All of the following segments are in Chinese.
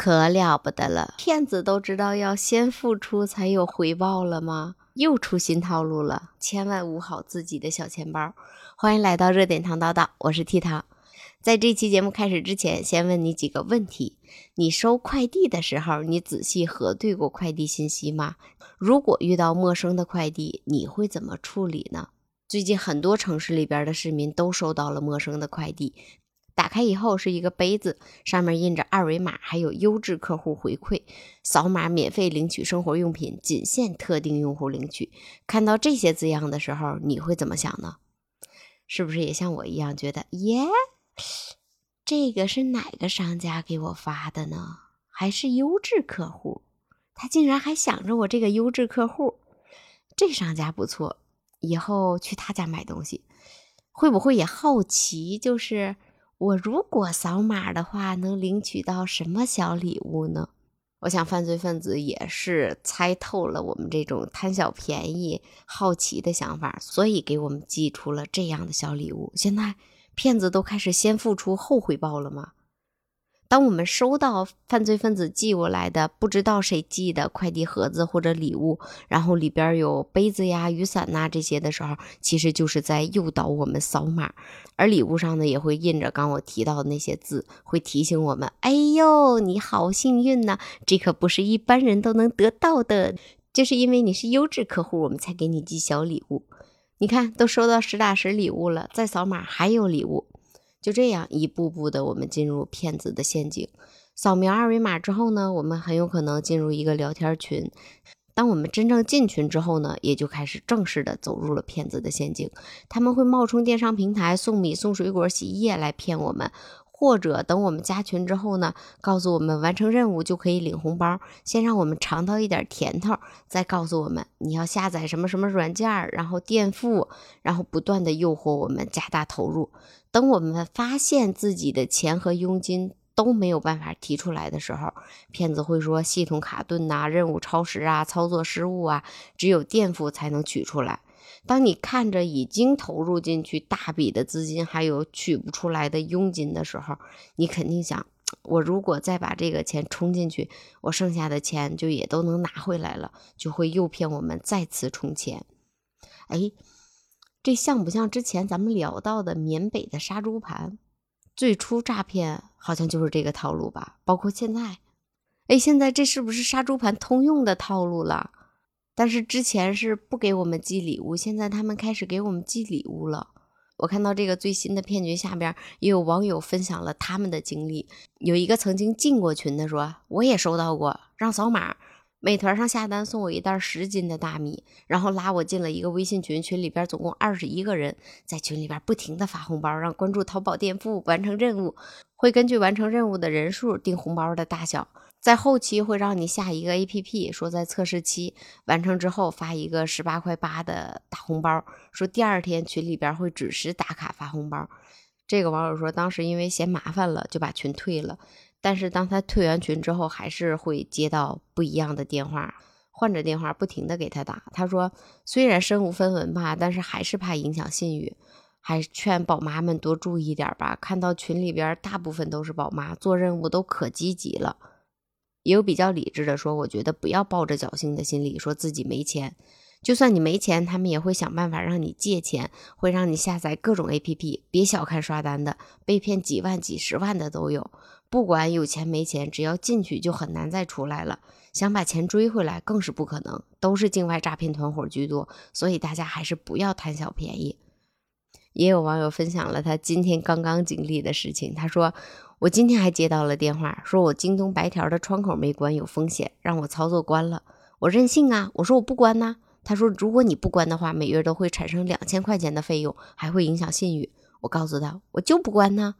可了不得了！骗子都知道要先付出才有回报了吗？又出新套路了，千万捂好自己的小钱包。欢迎来到热点糖叨叨，我是 T 糖。在这期节目开始之前，先问你几个问题：你收快递的时候，你仔细核对过快递信息吗？如果遇到陌生的快递，你会怎么处理呢？最近很多城市里边的市民都收到了陌生的快递。打开以后是一个杯子，上面印着二维码，还有优质客户回馈，扫码免费领取生活用品，仅限特定用户领取。看到这些字样的时候，你会怎么想呢？是不是也像我一样觉得，耶，这个是哪个商家给我发的呢？还是优质客户？他竟然还想着我这个优质客户，这商家不错，以后去他家买东西，会不会也好奇？就是。我如果扫码的话，能领取到什么小礼物呢？我想犯罪分子也是猜透了我们这种贪小便宜、好奇的想法，所以给我们寄出了这样的小礼物。现在骗子都开始先付出后回报了吗？当我们收到犯罪分子寄过来的不知道谁寄的快递盒子或者礼物，然后里边有杯子呀、雨伞呐这些的时候，其实就是在诱导我们扫码。而礼物上呢，也会印着刚我提到的那些字，会提醒我们：“哎呦，你好幸运呐，这可不是一般人都能得到的。就是因为你是优质客户，我们才给你寄小礼物。你看，都收到实打实礼物了，再扫码还有礼物。”就这样一步步的，我们进入骗子的陷阱。扫描二维码之后呢，我们很有可能进入一个聊天群。当我们真正进群之后呢，也就开始正式的走入了骗子的陷阱。他们会冒充电商平台送米、送水果、洗衣液来骗我们。或者等我们加群之后呢，告诉我们完成任务就可以领红包，先让我们尝到一点甜头，再告诉我们你要下载什么什么软件，然后垫付，然后不断的诱惑我们加大投入。等我们发现自己的钱和佣金都没有办法提出来的时候，骗子会说系统卡顿呐，任务超时啊，操作失误啊，只有垫付才能取出来。当你看着已经投入进去大笔的资金，还有取不出来的佣金的时候，你肯定想：我如果再把这个钱充进去，我剩下的钱就也都能拿回来了，就会诱骗我们再次充钱。哎，这像不像之前咱们聊到的缅北的杀猪盘？最初诈骗好像就是这个套路吧？包括现在，哎，现在这是不是杀猪盘通用的套路了？但是之前是不给我们寄礼物，现在他们开始给我们寄礼物了。我看到这个最新的骗局下边也有网友分享了他们的经历，有一个曾经进过群的说，我也收到过，让扫码，美团上下单送我一袋十斤的大米，然后拉我进了一个微信群，群里边总共二十一个人，在群里边不停的发红包，让关注淘宝店铺，完成任务，会根据完成任务的人数定红包的大小。在后期会让你下一个 A P P，说在测试期完成之后发一个十八块八的大红包，说第二天群里边会准时打卡发红包。这个网友说，当时因为嫌麻烦了就把群退了，但是当他退完群之后，还是会接到不一样的电话，换着电话不停的给他打。他说，虽然身无分文吧，但是还是怕影响信誉，还劝宝妈们多注意点吧。看到群里边大部分都是宝妈，做任务都可积极了。也有比较理智的说，我觉得不要抱着侥幸的心理，说自己没钱。就算你没钱，他们也会想办法让你借钱，会让你下载各种 APP。别小看刷单的，被骗几万、几十万的都有。不管有钱没钱，只要进去就很难再出来了。想把钱追回来更是不可能，都是境外诈骗团伙居多。所以大家还是不要贪小便宜。也有网友分享了他今天刚刚经历的事情，他说。我今天还接到了电话，说我京东白条的窗口没关，有风险，让我操作关了。我任性啊，我说我不关呐。他说如果你不关的话，每月都会产生两千块钱的费用，还会影响信誉。我告诉他，我就不关呢。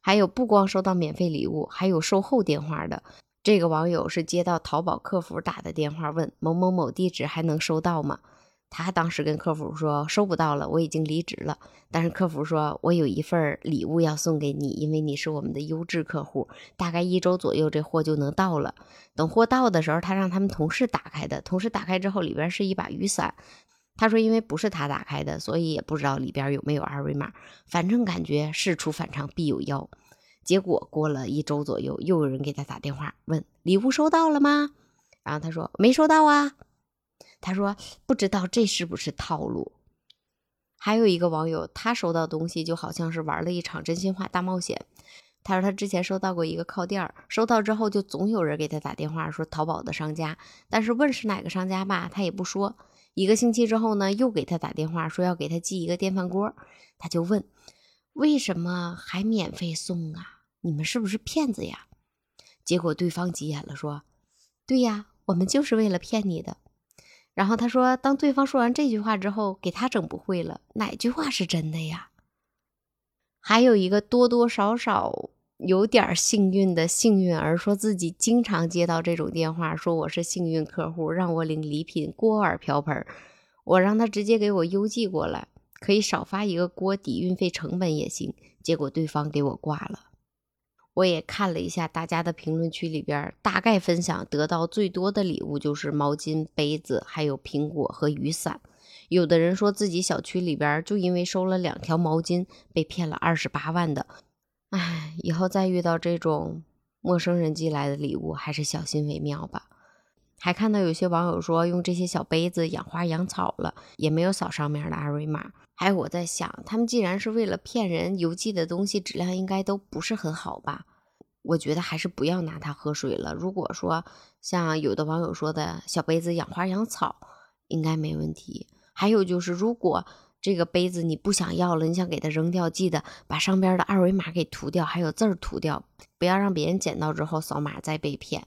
还有不光收到免费礼物，还有售后电话的。这个网友是接到淘宝客服打的电话，问某某某地址还能收到吗？他当时跟客服说收不到了，我已经离职了。但是客服说我有一份礼物要送给你，因为你是我们的优质客户，大概一周左右这货就能到了。等货到的时候，他让他们同事打开的，同事打开之后里边是一把雨伞。他说因为不是他打开的，所以也不知道里边有没有二维码，反正感觉事出反常必有妖。结果过了一周左右，又有人给他打电话问礼物收到了吗？然后他说没收到啊。他说不知道这是不是套路。还有一个网友，他收到东西就好像是玩了一场真心话大冒险。他说他之前收到过一个靠垫，收到之后就总有人给他打电话说淘宝的商家，但是问是哪个商家吧，他也不说。一个星期之后呢，又给他打电话说要给他寄一个电饭锅，他就问为什么还免费送啊？你们是不是骗子呀？结果对方急眼了，说对呀，我们就是为了骗你的。然后他说，当对方说完这句话之后，给他整不会了，哪句话是真的呀？还有一个多多少少有点幸运的幸运儿，说自己经常接到这种电话，说我是幸运客户，让我领礼品锅碗瓢盆，我让他直接给我邮寄过来，可以少发一个锅抵运费成本也行。结果对方给我挂了。我也看了一下大家的评论区里边，大概分享得到最多的礼物就是毛巾、杯子，还有苹果和雨伞。有的人说自己小区里边就因为收了两条毛巾被骗了二十八万的，唉，以后再遇到这种陌生人寄来的礼物，还是小心为妙吧。还看到有些网友说用这些小杯子养花养草了，也没有扫上面的二维码。还有我在想，他们既然是为了骗人，邮寄的东西质量应该都不是很好吧？我觉得还是不要拿它喝水了。如果说像有的网友说的小杯子养花养草，应该没问题。还有就是，如果这个杯子你不想要了，你想给它扔掉，记得把上边的二维码给涂掉，还有字儿涂掉，不要让别人捡到之后扫码再被骗。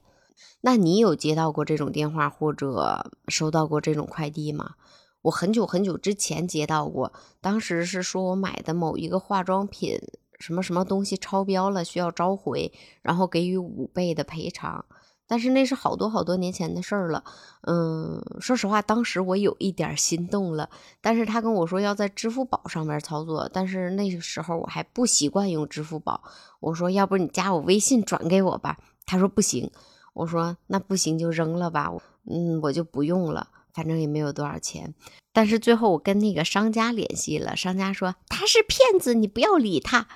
那你有接到过这种电话或者收到过这种快递吗？我很久很久之前接到过，当时是说我买的某一个化妆品什么什么东西超标了，需要召回，然后给予五倍的赔偿。但是那是好多好多年前的事儿了，嗯，说实话，当时我有一点心动了。但是他跟我说要在支付宝上面操作，但是那个时候我还不习惯用支付宝。我说要不你加我微信转给我吧，他说不行。我说那不行就扔了吧，嗯，我就不用了，反正也没有多少钱。但是最后我跟那个商家联系了，商家说他是骗子，你不要理他。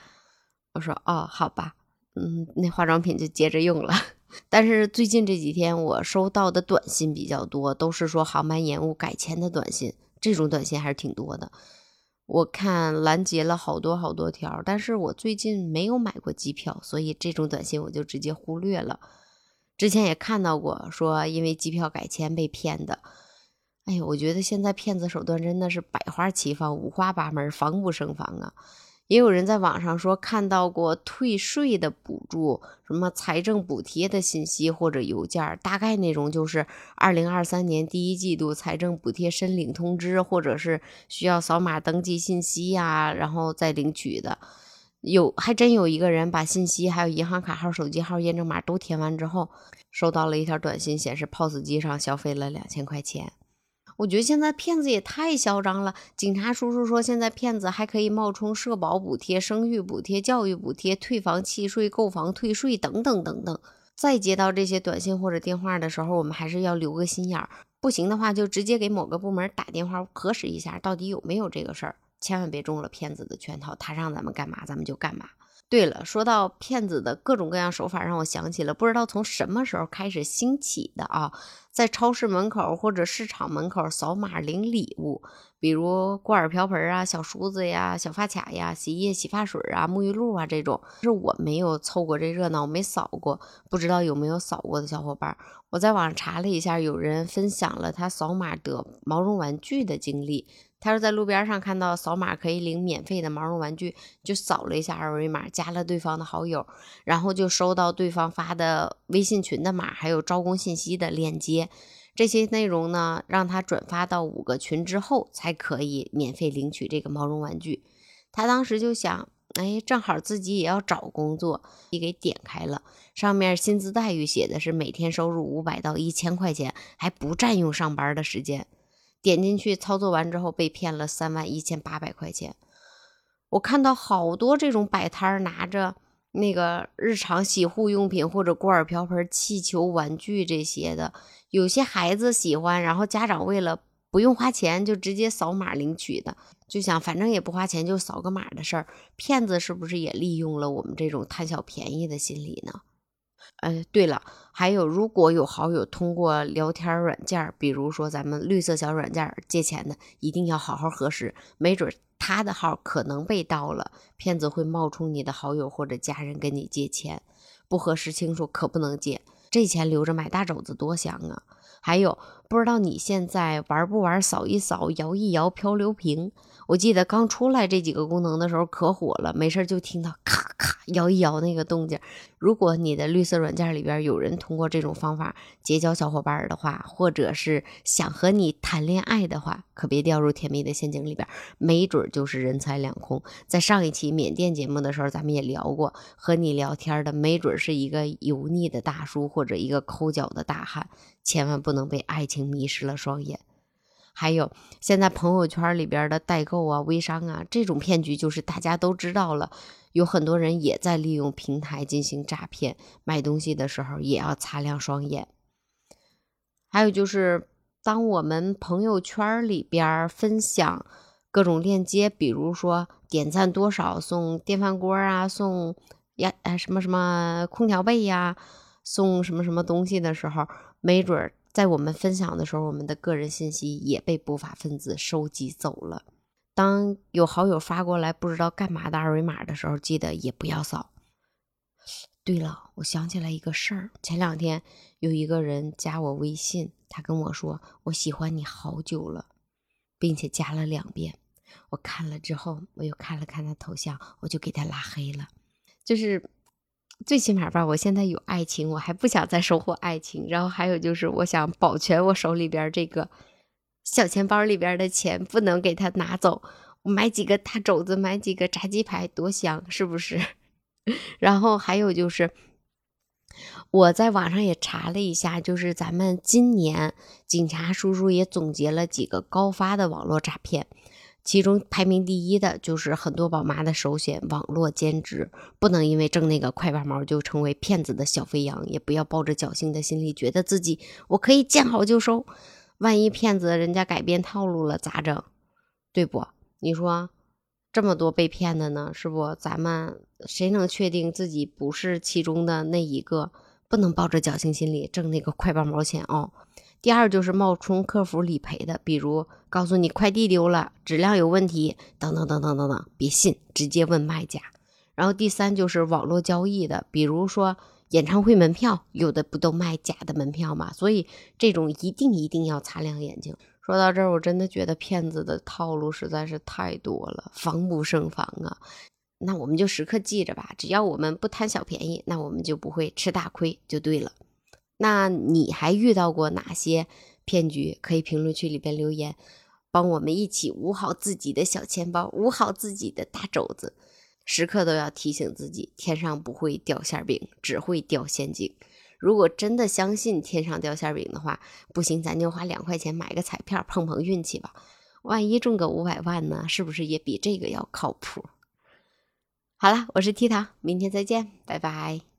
我说哦，好吧，嗯，那化妆品就接着用了。但是最近这几天我收到的短信比较多，都是说航班延误改签的短信，这种短信还是挺多的。我看拦截了好多好多条，但是我最近没有买过机票，所以这种短信我就直接忽略了。之前也看到过说因为机票改签被骗的，哎呀，我觉得现在骗子手段真的是百花齐放、五花八门、防不胜防啊。也有人在网上说看到过退税的补助，什么财政补贴的信息或者邮件，大概内容就是二零二三年第一季度财政补贴申领通知，或者是需要扫码登记信息呀，然后再领取的。有还真有一个人把信息还有银行卡号、手机号验证码都填完之后，收到了一条短信，显示 POS 机上消费了两千块钱。我觉得现在骗子也太嚣张了。警察叔叔说，现在骗子还可以冒充社保补贴、生育补贴、教育补贴、退房契税、购房退税等等等等。再接到这些短信或者电话的时候，我们还是要留个心眼儿，不行的话就直接给某个部门打电话核实一下，到底有没有这个事儿，千万别中了骗子的圈套，他让咱们干嘛咱们就干嘛。对了，说到骗子的各种各样手法，让我想起了不知道从什么时候开始兴起的啊，在超市门口或者市场门口扫码领礼物，比如锅碗瓢盆啊、小梳子呀、小发卡呀、洗衣液、洗发水啊、沐浴露啊这种。是我没有凑过这热闹，我没扫过，不知道有没有扫过的小伙伴。我在网上查了一下，有人分享了他扫码得毛绒玩具的经历。他说在路边上看到扫码可以领免费的毛绒玩具，就扫了一下二维码，加了对方的好友，然后就收到对方发的微信群的码，还有招工信息的链接。这些内容呢，让他转发到五个群之后，才可以免费领取这个毛绒玩具。他当时就想，哎，正好自己也要找工作，你给点开了，上面薪资待遇写的是每天收入五百到一千块钱，还不占用上班的时间。点进去操作完之后，被骗了三万一千八百块钱。我看到好多这种摆摊儿，拿着那个日常洗护用品或者锅碗瓢盆、气球、玩具这些的，有些孩子喜欢，然后家长为了不用花钱，就直接扫码领取的。就想反正也不花钱，就扫个码的事儿，骗子是不是也利用了我们这种贪小便宜的心理呢？哎，对了，还有如果有好友通过聊天软件，比如说咱们绿色小软件借钱的，一定要好好核实，没准他的号可能被盗了，骗子会冒充你的好友或者家人跟你借钱，不核实清楚可不能借，这钱留着买大肘子多香啊！还有，不知道你现在玩不玩扫一扫、摇一摇漂流瓶？我记得刚出来这几个功能的时候可火了，没事就听到咔咔摇一摇那个动静。如果你的绿色软件里边有人通过这种方法结交小伙伴的话，或者是想和你谈恋爱的话，可别掉入甜蜜的陷阱里边，没准就是人财两空。在上一期缅甸节目的时候，咱们也聊过，和你聊天的没准是一个油腻的大叔或者一个抠脚的大汉，千万不能被爱情迷失了双眼。还有，现在朋友圈里边的代购啊、微商啊，这种骗局就是大家都知道了，有很多人也在利用平台进行诈骗。买东西的时候也要擦亮双眼。还有就是，当我们朋友圈里边分享各种链接，比如说点赞多少送电饭锅啊，送呀什么什么空调被呀，送什么什么东西的时候，没准。在我们分享的时候，我们的个人信息也被不法分子收集走了。当有好友发过来不知道干嘛的二维码的时候，记得也不要扫。对了，我想起来一个事儿，前两天有一个人加我微信，他跟我说我喜欢你好久了，并且加了两遍。我看了之后，我又看了看他头像，我就给他拉黑了。就是。最起码吧，我现在有爱情，我还不想再收获爱情。然后还有就是，我想保全我手里边这个小钱包里边的钱，不能给他拿走。我买几个大肘子，买几个炸鸡排，多香，是不是？然后还有就是，我在网上也查了一下，就是咱们今年警察叔叔也总结了几个高发的网络诈骗。其中排名第一的就是很多宝妈的首选——网络兼职。不能因为挣那个快八毛就成为骗子的小肥羊，也不要抱着侥幸的心理，觉得自己我可以见好就收。万一骗子人家改变套路了咋整？对不？你说这么多被骗的呢，是不？咱们谁能确定自己不是其中的那一个？不能抱着侥幸心理挣那个快八毛钱哦。第二就是冒充客服理赔的，比如告诉你快递丢了、质量有问题等等等等等等，别信，直接问卖家。然后第三就是网络交易的，比如说演唱会门票，有的不都卖假的门票吗？所以这种一定一定要擦亮眼睛。说到这儿，我真的觉得骗子的套路实在是太多了，防不胜防啊。那我们就时刻记着吧，只要我们不贪小便宜，那我们就不会吃大亏，就对了。那你还遇到过哪些骗局？可以评论区里边留言，帮我们一起捂好自己的小钱包，捂好自己的大肘子，时刻都要提醒自己：天上不会掉馅饼，只会掉陷阱。如果真的相信天上掉馅饼的话，不行，咱就花两块钱买个彩票碰碰运气吧，万一中个五百万呢？是不是也比这个要靠谱？好了，我是 T 糖，明天再见，拜拜。